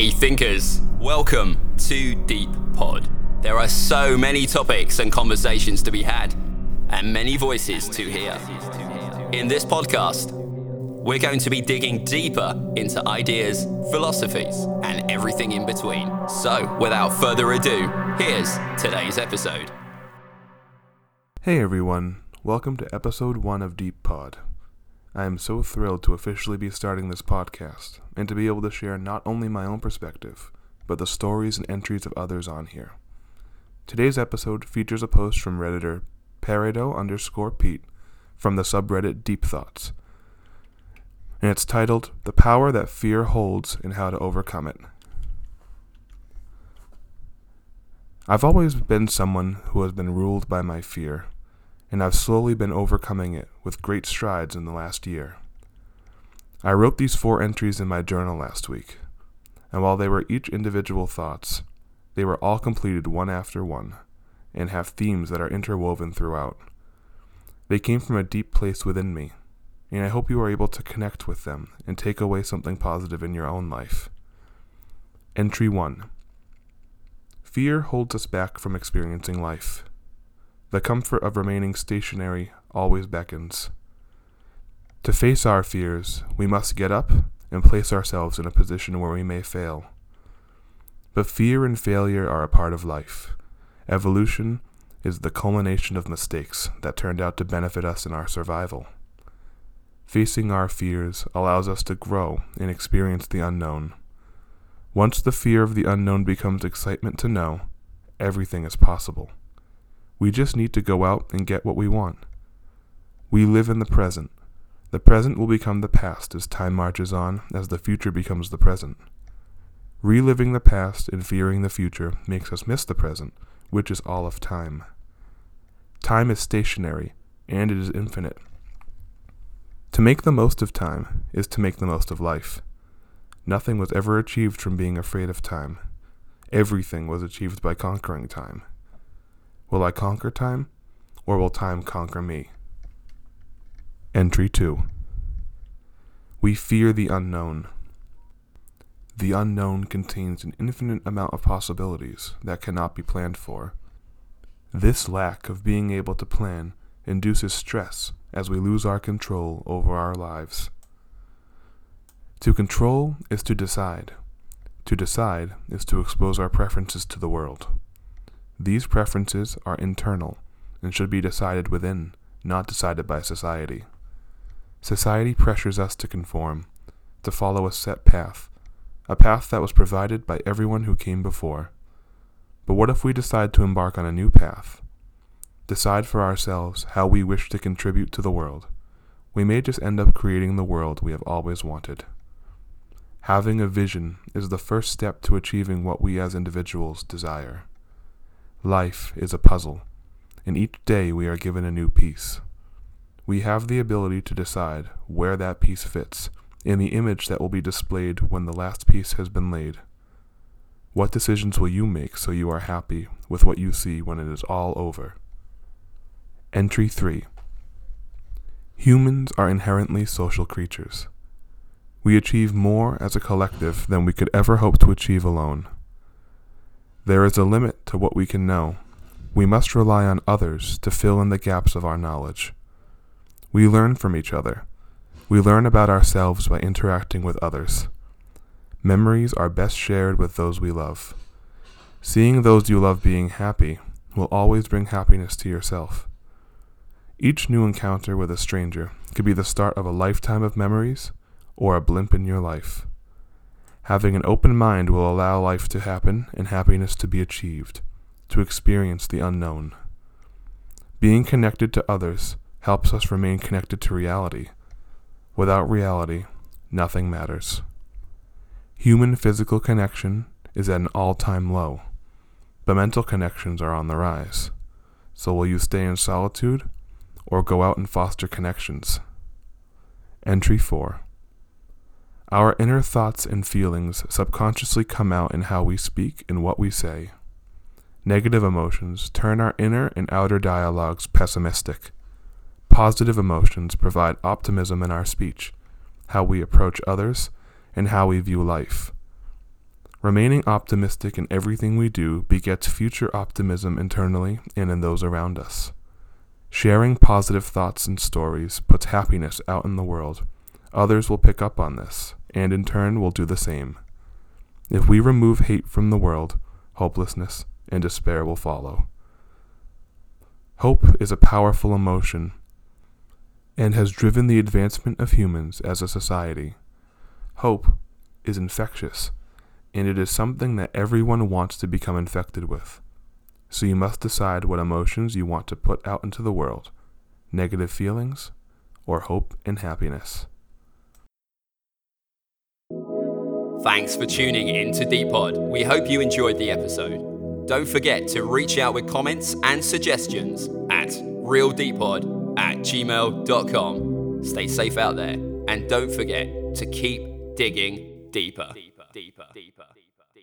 Hey, thinkers, welcome to Deep Pod. There are so many topics and conversations to be had, and many voices to hear. In this podcast, we're going to be digging deeper into ideas, philosophies, and everything in between. So, without further ado, here's today's episode. Hey everyone, welcome to episode 1 of Deep Pod. I am so thrilled to officially be starting this podcast and to be able to share not only my own perspective, but the stories and entries of others on here. Today's episode features a post from Redditor Peredo underscore Pete from the subreddit Deep Thoughts. And it's titled The Power That Fear Holds and How to Overcome It. I've always been someone who has been ruled by my fear and I've slowly been overcoming it with great strides in the last year. I wrote these four entries in my journal last week, and while they were each individual thoughts, they were all completed one after one, and have themes that are interwoven throughout. They came from a deep place within me, and I hope you are able to connect with them and take away something positive in your own life. Entry 1 Fear holds us back from experiencing life. The comfort of remaining stationary always beckons. To face our fears, we must get up and place ourselves in a position where we may fail. But fear and failure are a part of life. Evolution is the culmination of mistakes that turned out to benefit us in our survival. Facing our fears allows us to grow and experience the unknown. Once the fear of the unknown becomes excitement to know, everything is possible. We just need to go out and get what we want. We live in the present. The present will become the past as time marches on, as the future becomes the present. Reliving the past and fearing the future makes us miss the present, which is all of time. Time is stationary, and it is infinite. To make the most of time is to make the most of life. Nothing was ever achieved from being afraid of time. Everything was achieved by conquering time. Will I conquer time, or will time conquer me? Entry 2 We fear the unknown. The unknown contains an infinite amount of possibilities that cannot be planned for. This lack of being able to plan induces stress as we lose our control over our lives. To control is to decide. To decide is to expose our preferences to the world. These preferences are internal and should be decided within, not decided by society. Society pressures us to conform, to follow a set path, a path that was provided by everyone who came before. But what if we decide to embark on a new path? Decide for ourselves how we wish to contribute to the world. We may just end up creating the world we have always wanted. Having a vision is the first step to achieving what we as individuals desire. Life is a puzzle, and each day we are given a new piece. We have the ability to decide where that piece fits in the image that will be displayed when the last piece has been laid. What decisions will you make so you are happy with what you see when it is all over? Entry 3 Humans are inherently social creatures. We achieve more as a collective than we could ever hope to achieve alone. There is a limit to what we can know. We must rely on others to fill in the gaps of our knowledge. We learn from each other. We learn about ourselves by interacting with others. Memories are best shared with those we love. Seeing those you love being happy will always bring happiness to yourself. Each new encounter with a stranger could be the start of a lifetime of memories or a blimp in your life. Having an open mind will allow life to happen and happiness to be achieved, to experience the unknown. Being connected to others helps us remain connected to reality. Without reality, nothing matters. Human physical connection is at an all time low, but mental connections are on the rise. So, will you stay in solitude or go out and foster connections? Entry 4 our inner thoughts and feelings subconsciously come out in how we speak and what we say. Negative emotions turn our inner and outer dialogues pessimistic. Positive emotions provide optimism in our speech, how we approach others, and how we view life. Remaining optimistic in everything we do begets future optimism internally and in those around us. Sharing positive thoughts and stories puts happiness out in the world. Others will pick up on this, and in turn will do the same. If we remove hate from the world, hopelessness and despair will follow. Hope is a powerful emotion and has driven the advancement of humans as a society. Hope is infectious and it is something that everyone wants to become infected with. So you must decide what emotions you want to put out into the world negative feelings or hope and happiness. Thanks for tuning in to Deep Pod. We hope you enjoyed the episode. Don't forget to reach out with comments and suggestions at realdeepod at gmail.com. Stay safe out there and don't forget to keep digging deeper. deeper, deeper. deeper.